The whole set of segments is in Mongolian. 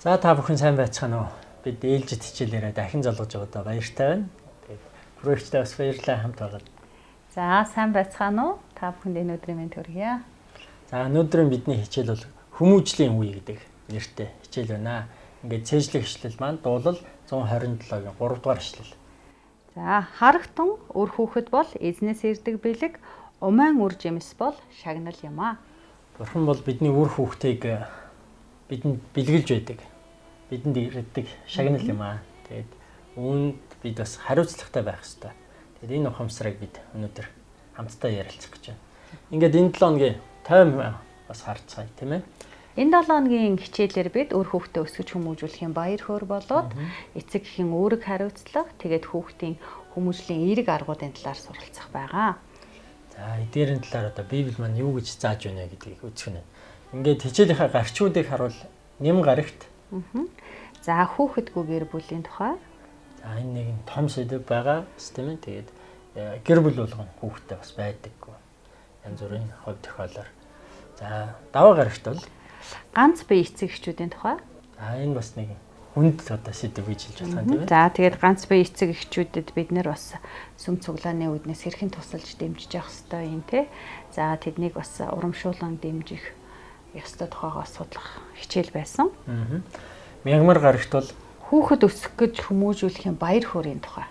За та бүхэн сайн байцгаана уу? Бид ээлжид хичээлээрээ дахин залгаж байгаадаа баяртай байна. Тэгээд хүрээлжтэй бас баярлалаа хамт байгаад. За сайн байцгаана уу? Та бүхэнд энэ өдрийн мэнд хүргье. За өнөөдрийн бидний хичээл бол хүмүүжлийн үе гэдэг нэртэй хичээл байна. Ингээд цээжлэх хичээл маань дуулал 127-гийн 3 дугаар хичээл. За харагтун өр хүүхэд бол эзнээс ирдэг бэлэг, умайн үр жимс бол шагнал юм аа. Бурхан бол бидний үр хүүхдийг бидэнд бэлгэлж байдаг. Бидэнд ирдэг шагнал юм аа. Тэгээд үүнд бид бас хариуцлагатай байх хэрэгтэй. Тэгээд энэ ухамсарыг бид өнөөдөр хамтдаа ярилцах гэж байна. Ингээд энэ 7 хоногийн тайм бас харцгаая тийм ээ. Энэ 7 хоногийн хичээлээр бид өөр хүүхдээ өсгөж хүмүүжүүлэхийн баяр хөөр болоод эцэг эхийн үүрэг хариуцлага тэгээд хүүхдийн хүмүүжлийн эерэг аргуудын талаар суралцах байгаа. За эдгээрийн талаар одоо Библи маань юу гэж зааж байна гэдгийг үзэх нь. Ингээд хичээлийнхаа гарчуудыг харуул нэм гарагт. За хүүхэдгүй гэр бүлийн тухай. За энэ нэг том сэдв байгаа систем ээ. Тэгээд э, гэр бүл болгон хүүхэдтэй бас байдаггүй. Янз бүрийн хувь тохиолоор. За даваа гарагт бол ганц бие эцэг эхчүүдийн тухай. За энэ бас нэг хүнд одоо сэдв хэлж болох юм тийм ээ. За тэгээд ганц бие эцэг эхчүүдэд бид нэр бас сүм цуглааны үднээс хэрхэн тусалж дэмжиж явах хэрэгтэй юм те. За тэднийг бас урамшуулан дэмжих ёстой тухайгаа судлах хичээл байсан. Мягмар гарагт бол Хүүхэд өсөх гэж хүмүүжүүлэхийн баяр хөөрийн тухай.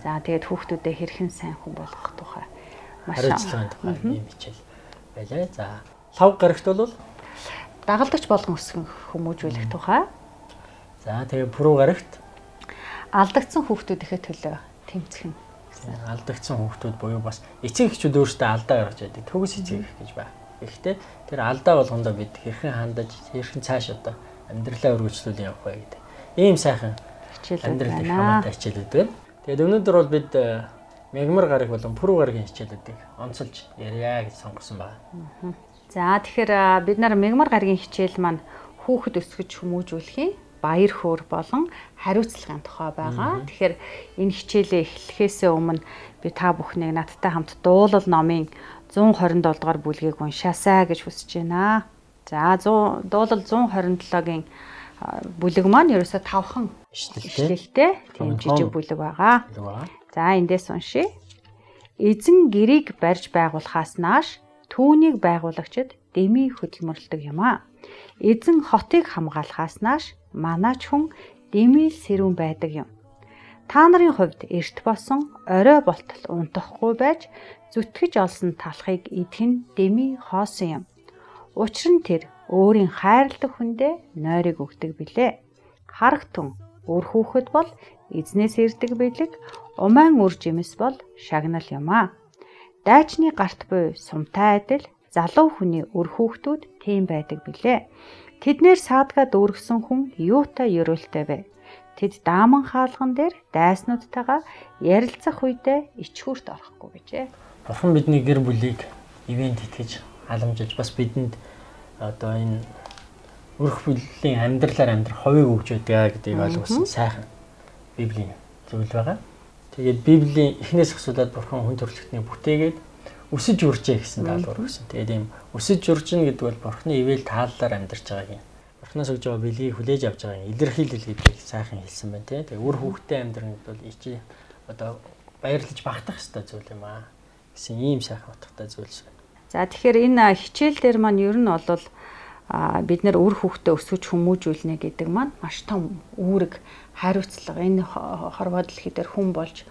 За тэгээд хүүхдүүдэд хэрхэн сайн хүн болгох тухай маш хариуцлагын тухай ийм хичээл байлаа. За лав гарагт бол дагалдагч болгон өсгөн хүмүүжүүлэх тухай. За тэгээд пүрүү гарагт алдагдсан хүүхдүүдийнхээ төлөө тэмцэх нь алдагдсан хүүхдүүд буюу бас эцэг эхчүүд өөрсдөө алдаа гаргаж байдаг. Төгс эцэг их гэж байна. Гэхдээ тэр алдаа болгондоо бид хэрхэн хандаж, хэрхэн цааш одоо амьдралаа өргөжлүүл явах вэ гэдэг. Ийм сайхан хичээлүүд байна. Хамаатай хичээлүүд байна. Тэгээд өнөөдөр бол бид мегмар гараг болон пүрүү гарагийн хичээлүүдийг онцолж ярья гэж сонгосон байна. За тэгэхээр бид нар мегмар гарагийн хичээл маань хүүхэд өсгөж хүмүүжүүлэхийн баяр хөөр болон хариуцлагын тухай байгаа. Тэгэхээр энэ хичээлээ эхлэхээс өмнө би та бүхнийг надтай хамт дуулал номын 127 дугаар бүлгийг уншаасаа гэж хүсэж байна. За 100 дуулал 127-гийн бүлэг маань ерөөсө тавхан ишлэлтэй тийм жижиг бүлэг байгаа. За эндээс уншия. Эзэн гэрийг барьж байгуулахаас нааш түүнийг байгуулагчид дэмий хөдөлмөрлөдөг юм а. Эзэн хотыг хамгаалахаас нааш манаач хүн дэмий сэрүүн байдаг юм. Та нарын хувьд эрт босон орой болтол унтахгүй байж зүтгэж олсон талхыг идэх нь дэми хоосон юм. Учир нь тэр өөрийн хайрладаг хүндээ нойрыг өгдөг билээ. Харагтун өөр хүүхэд бол эзнээс ирдэг бэлэг, умайн үр жимс бол шагнал юм а. Дайчны гарт буй сумтай адил залуу хүний өр хүүхдүүд тийм байдаг билээ. Тэднэр саадгаа дүүргсэн хүн юутай ерөөлтэй вэ? Тэд дааман хаалган дээр дайснуудтайгаа ярилцах үедээ ичхүүрт орохгүй гэжээ. Бурхан бидний гэр бүлийг ивент итгэж халамжилж бас бидэнд одоо энэ өрх бүлийн амьдралаар амьдрах ховыг өгж байдаг гэдгийг ойлгосон сайхан библийн зүйл байгаа. Тэгээд библийн эхнээс асуудаад бурхан хүн төрөлхтнийг бүтээгээд өсөж үржээ гэсэн даалгавар өгсөн. Тэгээд ийм өсөж үржин гэдэг бол бурханы ивэл тааллаар амьдарч байгааг юм Бурхнаас өгж байгаа бэлгийг хүлээж авч байгаа илэрхийлэл гэдгийг сайхан хэлсэн байна тий. Тэгээ үр хүүхдээ амьдрах гэдэг бол ичи одоо баярлаж багтах хэрэгтэй зүйл юм аа гэсэн ийм сайхан утгатай зүйлс байна. За тэгэхээр энэ хичээл дээр маань ер нь бол бид нэр үр хүүхдээ өсгөж хүмүүжүүлнэ гэдэг маань маш том үүрэг хариуцлага энэ хорвоо дэлхий дээр хүн болж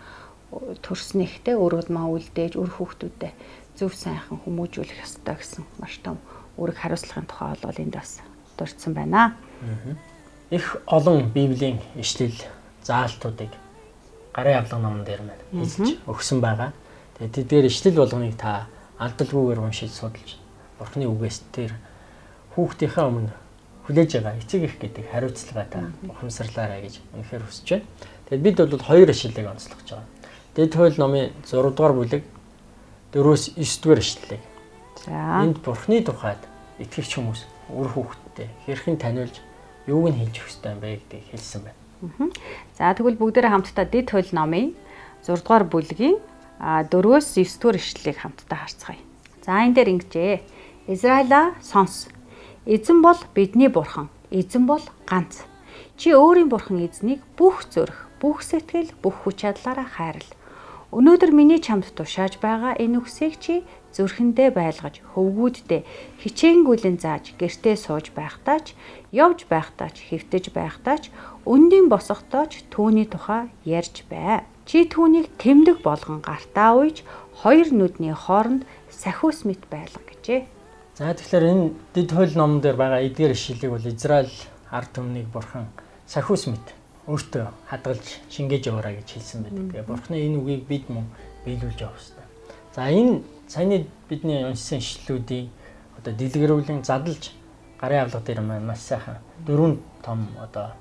төрснөхтэй өөрөө маа үлдээж үр хүүхдүүдэд зөв сайхан хүмүүжүүлэх ёстой гэсэн маш том үүрэг хариуцлагын тухай бол энд бас дурдсан байна. Их олон Библийн ишлэл заалтуудыг гарын авлага номон дээр маань хэлж өгсөн байгаа. Тэгээд тэдгээр ишлэл болгоныг та алдалгүйгээр уншиж судалж Бурхны үгээс тэр хүүхдийнхээ өмнө хүлээж байгаа эцэг их гэдэг хариуцлагатай ухамсарлаарай гэж үнэхээр хүсэж байна. Тэгээд бид бол хоёр ишлэлийг онцлогч байгаа. Дэд хууль номын 6 дугаар бүлэг 4-өөс 9 дугаар ишлэлийг. За энд Бурхны тухайд итгэгч хүмүүс үр хүүхдтэй хэрхэн таниулж юуг нь хийж өгөх ёстой юм бэ гэдгийг хэлсэн байна. За тэгвэл бүгдээрээ хамтдаа дэд хууль номын 6 дугаар бүлгийн 4-өөс 9 дугаар ишлэлийг хамтдаа харцгаая. За энэ дээр ингэжээ. Израиля сонс. Эзэн бол бидний бурхан. эзэн бол ганц. Чи өөрийн бурхан эзнийг бүх зүрх, бүх сэтгэл, бүх хүч чадлаараа хайрл. Өнөөдөр миний чамд тушааж байгаа энэ үгсийг чи зүрхэндээ байлгаж, хөвгүүддээ хичээнгүйлэн зааж, гэртээ сууж байхдаа ч, явж байхдаа ч, хэвтэж байхдаа ч, өндийн босохдоо ч түүний тухай ярьж бай. Чи түүнийг тэмдэг болгон гартаа уйж, хоёр нүдний хооронд сахиус мэт байлга гэжээ. За тэгэхээр энэ дэд хууль номон дээр байгаа эдгээр ишлэлийг бол Израиль ард түмнийг бурхан сахиус мэт өөртөө хадгалж шингээж яваарай гэж хэлсэн байдаг. Тэгээ бурхны энэ үгийг бид мөн биелүүлж явах хэрэгтэй. За энэ саяны бидний уншсан ишлэлүүдийг одоо дэлгэрүүлэн задлж гарын авлага дээр маань маш сайхан дөрвөн том одоо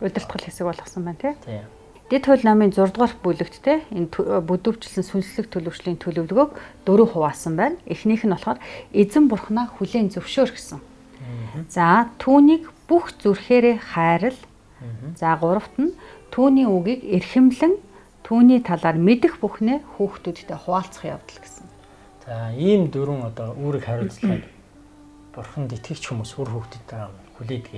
удирдгал хэсэг болгосон байна тий. Тийм. Дэд хууль намын 6 дугаар бүлэгт те энэ бүдүүвчлэн сүнслэг төлөвшлийн төлөвлөгөөг дөрөв хуваасан байна. Эхнийх нь болохоор эзэн бурхнаа хүлээн зөвшөөр гэсэн. За түүнийг бүх зүрхээрээ хайрал За гуравт нь түүний үгийг эрхэмлэн түүний талаар мэдэх бүхнээ хүүхдүүдтэй хуваалцах явдал гэсэн. За ийм дөрвөн одоо үүрэг хариуцлагыг бурханд итгэгч хүмүүс үр хүүхдүүдтэй хүлээдэг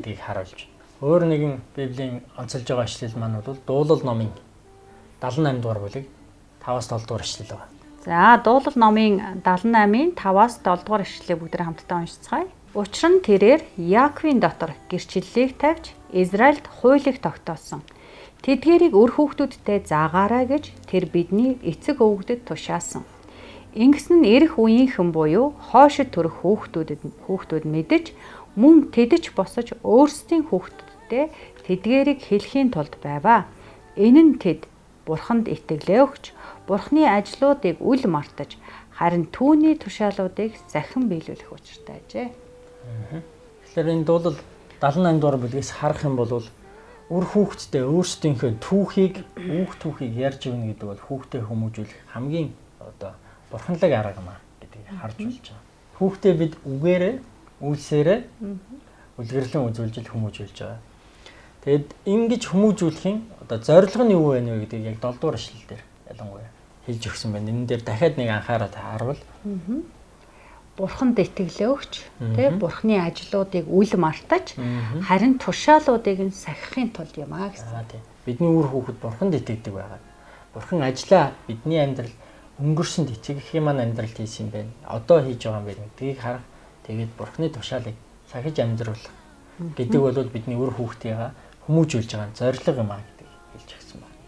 гэдгийг харуулж. Өөр нэгэн Библийн онцолж байгаа ишлэл маань бол дуулал номын 78 дугаар бүлэг 5-аас 7 дугаар ишлэл байна. За дуулал номын 78-ын 5-аас 7 дугаар ишлэлийг бүгдээ хамтдаа уншицгаая. Учир нь тэрээр Яаковын дотор гэрчлэлийг тавьж Израильд хуулийг тогтоосон. Тэдгэрийг өр хүүхдүүдтэй заагаарай гэж тэр бидний эцэг өвгдөд тушаасан. Ингэсэн нь эрэх үеийнхэн буюу хоошид төрөх хүүхдүүдэд хүүхдүүд мэдэж мөн тэдэж босож өөрсдийн хүүхдүүдтэй тэдгэрийг хэлхийн тулд байваа. Энэ нь тэд бурханд итгэлээ өгч бурхны ажлуудыг үл мартаж харин түүний тушаалуудыг захин биелүүлэх учиртай ажээ. Тэгэхээр энэ дуулал 78 дугаар бүлгээс харах юм бол үр хүүхдтэй өөрсдийнхөө түүхийг үүх түүхийг ярьж өгнө гэдэг бол хүүхдэд хүмүүжүүлэх хамгийн одоо бурханлаг арга юм а гэдгийг харж болж байгаа. Хүүхдэд бид үгээрээ үйлсээрээ үлгэрлэн үзүүлж хүмүүжүүлж байгаа. Тэгэд ингэж хүмүүжүүлэхийн одоо зорилго нь юу вэ нэ гэдгийг яг 7 дугаар эшлэл дээр ялангуяа хэлж өгсөн байна. Энэ дээр дахиад нэг анхаарал харуул бурханд итгэлээ өгч тий бурхны ажлуудыг үл мартаж харин тушаалуудыг нь сахихын тулд юм аа гэсэн. Бидний үр хүүхэд бурханд итгэдэг байгаа. Бурхан ажлаа бидний амьдрал өнгөрсөнд итгэх юм амьдралд хийсэн юм байна. Одоо хийж байгаа юм байна. Тгийг харах тэгээд бурхны тушаалыг сахиж амьдруулах гэдэг бол бидний үр хүүхдийнхаа хүмүүжүүлж байгаа зорилго юм аа гэдэг хэлж өгсөн байна.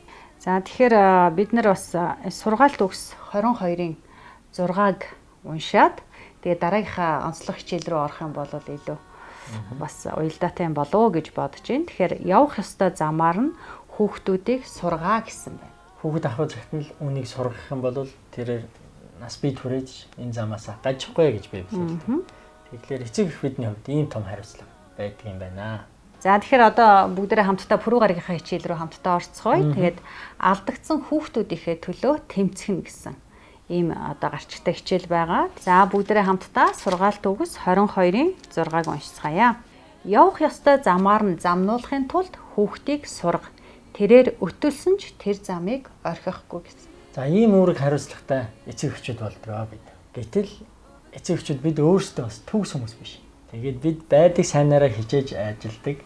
За тэгэхээр бид нар бас сургаалт төгс 22-ын 6-аг уншаад Тэгээ дараагийнхаа онцлог хичээл рүү орох юм бол илүү бас уялдаатай юм болов уу гэж бодож байна. Тэгэхээр явах ёстой замаар нь хүүхдүүдийг сургаа гэсэн байна. Хүүхэд ахуй захтан л үнийг сургах юм бол тэрээр нас бий түрээж энэ замаас гажихгүй гэж би хэлсэн. Тэгэхээр эцэг их бидний хувьд ийм том хариуцлага байдаг юм байна. За тэгэхээр одоо бүгдээрээ хамтдаа пүрэв гарагийнхаа хичээл рүү хамтдаа орцгоё. Тэгээд алдагдсан хүүхдүүдийнхээ төлөө тэмцэх нь гэсэн ийм одоо гарчтай хичээл байгаа. За бүгдээрээ хамтдаа сургаалт үгс 22-ын 6-аг уншицгаая. Явах ёстой замаар нь замнуулахын тулд хүүхдийг сурга. Тэрээр өтөлсөн ч тэр замыг орхихгүй гэсэн. За ийм үүрэг хариуцлагатай эцэг эхчүүд болдгоо бид. Гэтэл эцэг эхчүүд бид өөрсдөө бас төгс хүмүүс биш. Тэгээд бид байдаг сайнаараа хичээж ажилдаг,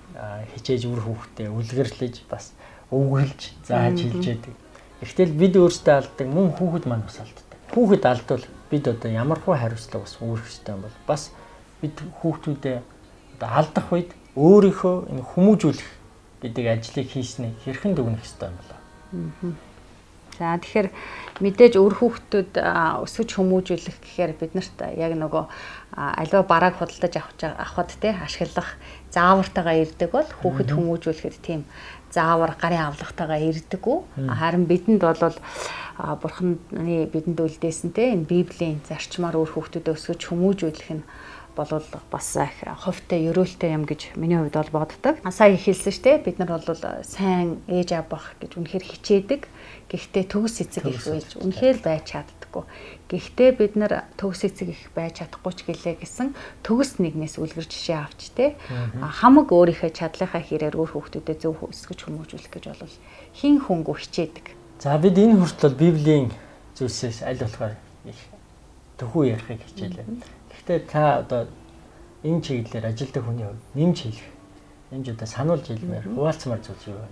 хичээж үр хүүхдээ үлгэрлэж бас өвгөлж зааж хэлж яадаг. Гэхдээ бид өөрсдөө алдаг мөн хүүхэд маань бас алдаг хүүхэд алдвал бид одоо ямар хуу хариуцлага бас үүрэх хэрэгтэй юм бол бас бид хүүхдүүдэд одоо алдах үед өөрийнхөө энэ хүмүүжүүлэх гэдэг ажлыг хийснэ хэрхэн дүгнэх хэрэгтэй юм болоо. За тэгэхээр мэдээж өр хүүхдүүд өсөж хүмүүжүүлэх гэхээр бид нарт яг нөгөө аливаа барааг худалдаж авах авахд те ашиглах заавартайгаа ирдэг бол хүүхэд хүмүүжүүлэхэд тийм заавар гарын авлагтайгаа ирдэггүй. Харин бидэнд бол бурханы бидэнд үлдээсэн те энэ библийн зарчмаар өөр хүүхдүүдэд өсгөж хүмүүжүүлэх нь болвол бас их ховтой ерөөлтэй юм гэж миний хувьд бол боддог. Сая хэлсэн шүү дээ. Бид нар бол сайн ээж аав бах гэж үнэхээр хичээдэг. Гэхдээ төгс эцэг их байж үнэхээр байж чаддаггүй. Гэхдээ бид нар төгс эцэг их байж чадахгүй ч гэлээ гэсэн төгс нэгнээс үлгэр жишээ авч те хамаг өөрийнхөө чадлынхаа хэрээр өөр хүүхдүүдэд зөв өсгөж хүмүүжүүлэх гэж бол хин хөнгө хичээдэг. За бид энэ хүртэл Библийн зүйлсээс аль болохоор их төхөө ярихыг хичээлээ. Гэхдээ та одоо энэ чиглэлээр ажилладаг хүний хувьд нэмж хэлэх нэмж одоо сануулж хэлмээр хуваалцмаар зүйл юу вэ?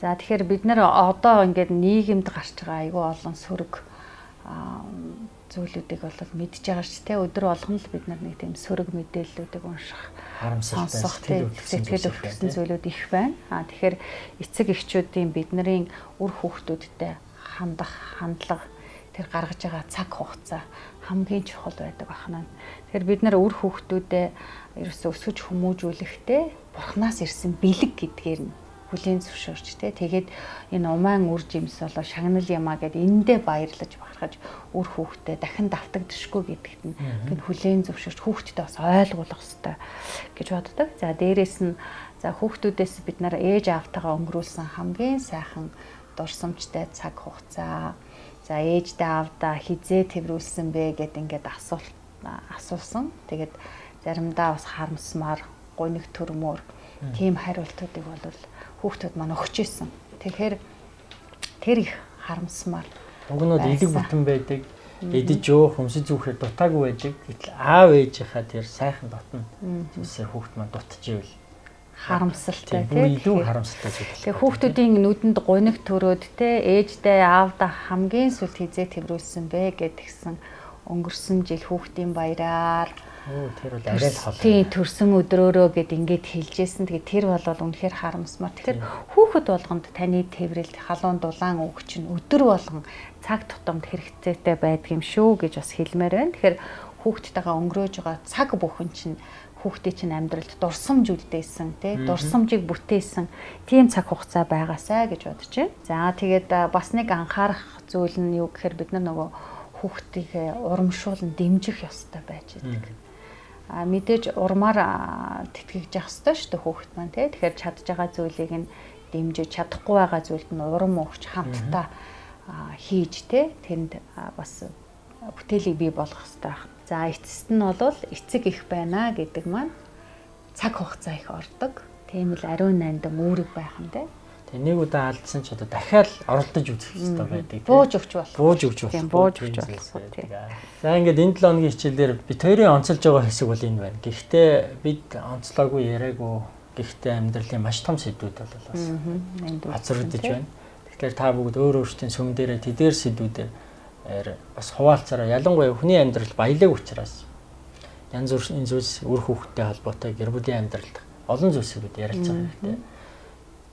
За тэгэхээр бид нэр одоо ингээд нийгэмд гарч байгаа айгүй олон сөрөг зүйлүүдийг бол мэдж байгаа ш тэ өдөр болгон л бид нар нэг тийм сөрөг мэдээллүүдийг унших харамсалтай сэтгэл өвчсөн зүйлүүд их байна. А тэгэхээр эцэг эхчүүдийн бидний үр хүүхдүүдтэй хандах хандлага тэр гаргаж байгаа цаг хугацаа хамгийн чухал байдаг бахна. Тэгэхээр бид нар үр хүүхдүүдэд ерөөсөө өсгөж хүмүүжүүлэхдээ бурхнаас ирсэн бэлэг гэдгээр нь хүлийн зөвшөөрч те тэгээд энэ умаан үр жимс болоо шагнал ямаа гэд эндээ баярлаж бахархаж үр хүүхдээ дахин давтагдчихгүй гэдэгт нь гэн хүлийн зөвшөөрч хүүхдэд бас ойлгуулах хэрэгтэй гэж боддог. За дээрэс нь за хүүхдүүдээс бид нар ээж аавтайгаа өнгөрүүлсэн хамгийн сайхан дурсамжтай цаг хугацаа за ээждээ аавдаа хизээ тэрвүүлсэн бэ гэд ингээд асуулт асуусан. Тэгээд заримдаа бас харамсмаар гуниг төрмөр тийм хариултуудыг бол хүүхдүүд маань өгч исэн. Тэгэхээр тэр их харамсмаар. Угнууд элэг бүтэн байдаг. Эдэж юу хүмсэж зүүхээр дутаагүй байдаг. Гэтэл аав ээжийнхаа тэр сайхан дотно. Тэсээр хүүхд маань дутчихвэл харамсалтай тийм илүү харамсалтай зүйл. Тэгээ хүүхдүүдийн нүдэнд гуниг төрөөд те ээждээ аавда хамгийн сүлд хизээ тэврүүлсэн бэ гэдгсэн өнгөрсөн жил хүүхдийн баяраар тэр бол арай л хол. Тийм төрсөн өдрөөрөө гэд ингээд хэлжсэн. Тэгээ тэр бол үнэхээр харамсмар. Тэгэхээр хүүхэд болгонд таны тээврэлт халуун дулаан үг чинь өдөр болгон цаг тутамд хэрэгцээтэй байдаг юм шүү гэж бас хэлмээр байна. Тэгэхээр хүүхдтэйгээ өнгөрөөж байгаа цаг бүхэн чинь хүүхдээ чинь амьдралд дурсамж үлдээсэн тий дурсамжийг бүтээсэн тийм цаг хугацаа байгаасаа гэж бодож байна. За тэгээд бас нэг анхаарах зүйл нь юу гэхээр бид нар нөгөө хүүхдийг урамшуулн дэмжих ёстой байж байдаг а мэдээж урмаар тэтгэж явах хэрэгтэй шүү дээ хүүхэд маань тий. Тэгэхээр чадж байгаа зүйлийг нь дэмжиж чадахгүй байгаа зүйлд нь урам өгч хамтдаа хийж тий. Тэнд бас бүтээлийг бий болгох хэрэгтэй байна. За эцэст нь бол эцэг их байна гэдэг маань цаг хугацаа их ордог. Тийм л ариун нандам үүрэг байх нь тий. Тэгээ нэг удаа алдсан ч одоо дахиад оролдож үзэх хэрэгтэй байдаг. Бууж өгч болох. Бууж өгч болох. Тийм бууж өгч болох. За ингээд энэ 7 хоногийн хичээлээр бид хоёрын онцолж байгаа хэсэг бол энэ байна. Гэхдээ бид онцлоогүй яриаггүй. Гэхдээ амьдралын маш том сэдвүүд бол бас хацрагдж байна. Тэгэхээр та бүгд өөр өөрсдийн сүм дээрээ тэдгээр сэдвүүдээр бас хуваалцаараа ялангуяа хүний амьдрал баялаг учраас янз бүрийн зүйлс үр хүүхдтэй холбоотой гэр бүлийн амьдралд олон зүйлсийг бид ярилцах хэрэгтэй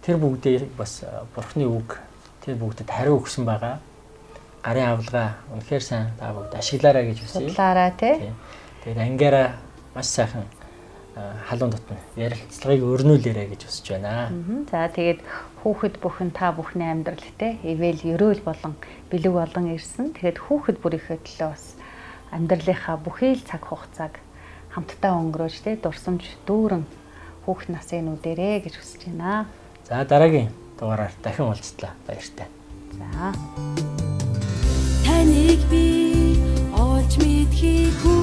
тэр бүгдээ бас бурхны үг тэр бүгдэд хариу өгсөн байгаа. Гарын авлага үнэхээр сайн та бүгд ашиглаарай гэж хүсье. Судлаарай тий. Тэгээд ангиараа маш сайхан халуун дотно ярилцлагыг өрнүүлээрэй гэж хүсэж байна. За тэгээд хүүхэд бүхэн та бүхний амьдрал те ивэл ерөөл болон бэлэг болон ирсэн. Тэгээд хүүхэд бүрийнхээ төлөө бас амьдралынхаа бүхий л цаг хугацааг хамтдаа өнгөрөөж те дурсамж дүүрэн хүүхэд насын нүдэрэ гэж хүсэж байна. За дараагийн дугаараар дахин уулзтлаа. Баяртай. За. Таныг би олж мэдхийг